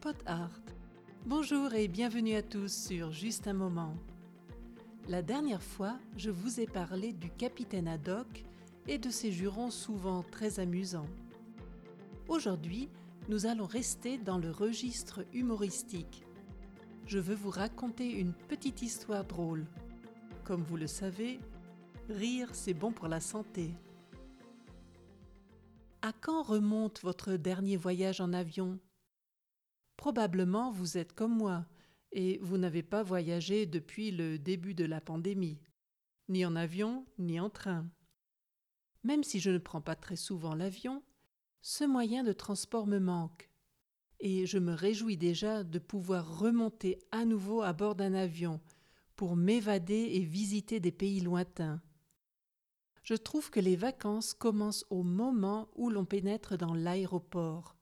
Pot Art. Bonjour et bienvenue à tous sur Juste un moment. La dernière fois, je vous ai parlé du capitaine Haddock et de ses jurons souvent très amusants. Aujourd'hui, nous allons rester dans le registre humoristique. Je veux vous raconter une petite histoire drôle. Comme vous le savez, rire, c'est bon pour la santé. À quand remonte votre dernier voyage en avion? Probablement vous êtes comme moi, et vous n'avez pas voyagé depuis le début de la pandémie, ni en avion, ni en train. Même si je ne prends pas très souvent l'avion, ce moyen de transport me manque, et je me réjouis déjà de pouvoir remonter à nouveau à bord d'un avion pour m'évader et visiter des pays lointains. Je trouve que les vacances commencent au moment où l'on pénètre dans l'aéroport,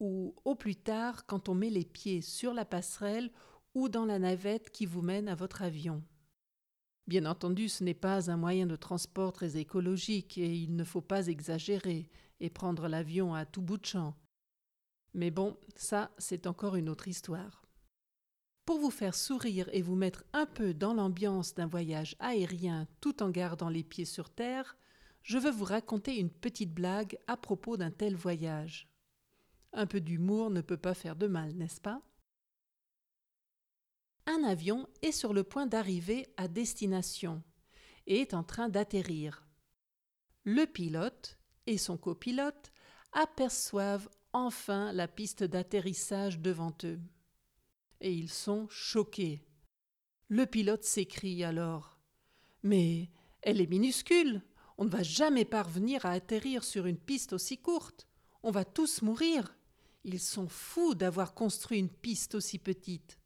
ou au plus tard quand on met les pieds sur la passerelle ou dans la navette qui vous mène à votre avion. Bien entendu, ce n'est pas un moyen de transport très écologique et il ne faut pas exagérer et prendre l'avion à tout bout de champ. Mais bon, ça, c'est encore une autre histoire. Pour vous faire sourire et vous mettre un peu dans l'ambiance d'un voyage aérien tout en gardant les pieds sur terre, je veux vous raconter une petite blague à propos d'un tel voyage. Un peu d'humour ne peut pas faire de mal, n'est-ce pas? Un avion est sur le point d'arriver à destination et est en train d'atterrir. Le pilote et son copilote aperçoivent enfin la piste d'atterrissage devant eux. Et ils sont choqués. Le pilote s'écrie alors Mais elle est minuscule. On ne va jamais parvenir à atterrir sur une piste aussi courte. On va tous mourir. Ils sont fous d'avoir construit une piste aussi petite.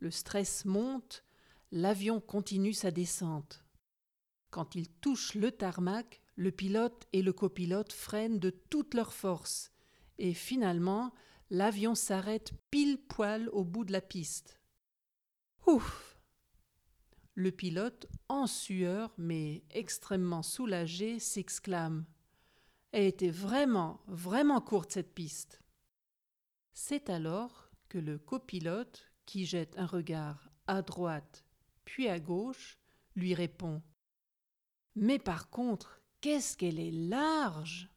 Le stress monte, l'avion continue sa descente. Quand il touche le tarmac, le pilote et le copilote freinent de toute leur force, et finalement, l'avion s'arrête pile poil au bout de la piste. Ouf Le pilote, en sueur, mais extrêmement soulagé, s'exclame Elle était vraiment, vraiment courte cette piste. C'est alors que le copilote, qui jette un regard à droite puis à gauche, lui répond Mais par contre, qu'est-ce qu'elle est large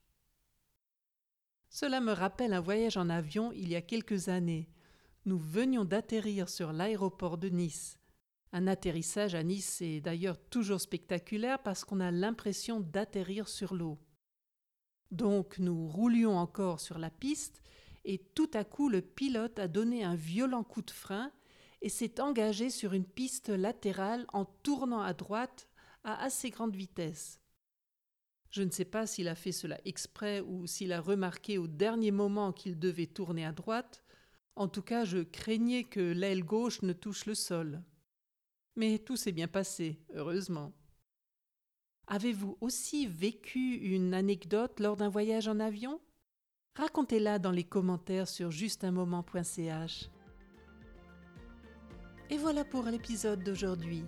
Cela me rappelle un voyage en avion il y a quelques années. Nous venions d'atterrir sur l'aéroport de Nice. Un atterrissage à Nice est d'ailleurs toujours spectaculaire parce qu'on a l'impression d'atterrir sur l'eau. Donc nous roulions encore sur la piste et tout à coup le pilote a donné un violent coup de frein et s'est engagé sur une piste latérale en tournant à droite à assez grande vitesse. Je ne sais pas s'il a fait cela exprès ou s'il a remarqué au dernier moment qu'il devait tourner à droite. En tout cas, je craignais que l'aile gauche ne touche le sol. Mais tout s'est bien passé, heureusement. Avez-vous aussi vécu une anecdote lors d'un voyage en avion? Racontez-la dans les commentaires sur justunmoment.ch. Et voilà pour l'épisode d'aujourd'hui.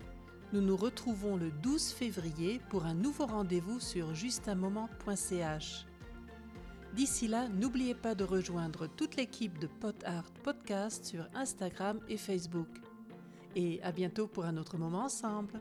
Nous nous retrouvons le 12 février pour un nouveau rendez-vous sur justunmoment.ch. D'ici là, n'oubliez pas de rejoindre toute l'équipe de Pot Art Podcast sur Instagram et Facebook. Et à bientôt pour un autre moment ensemble.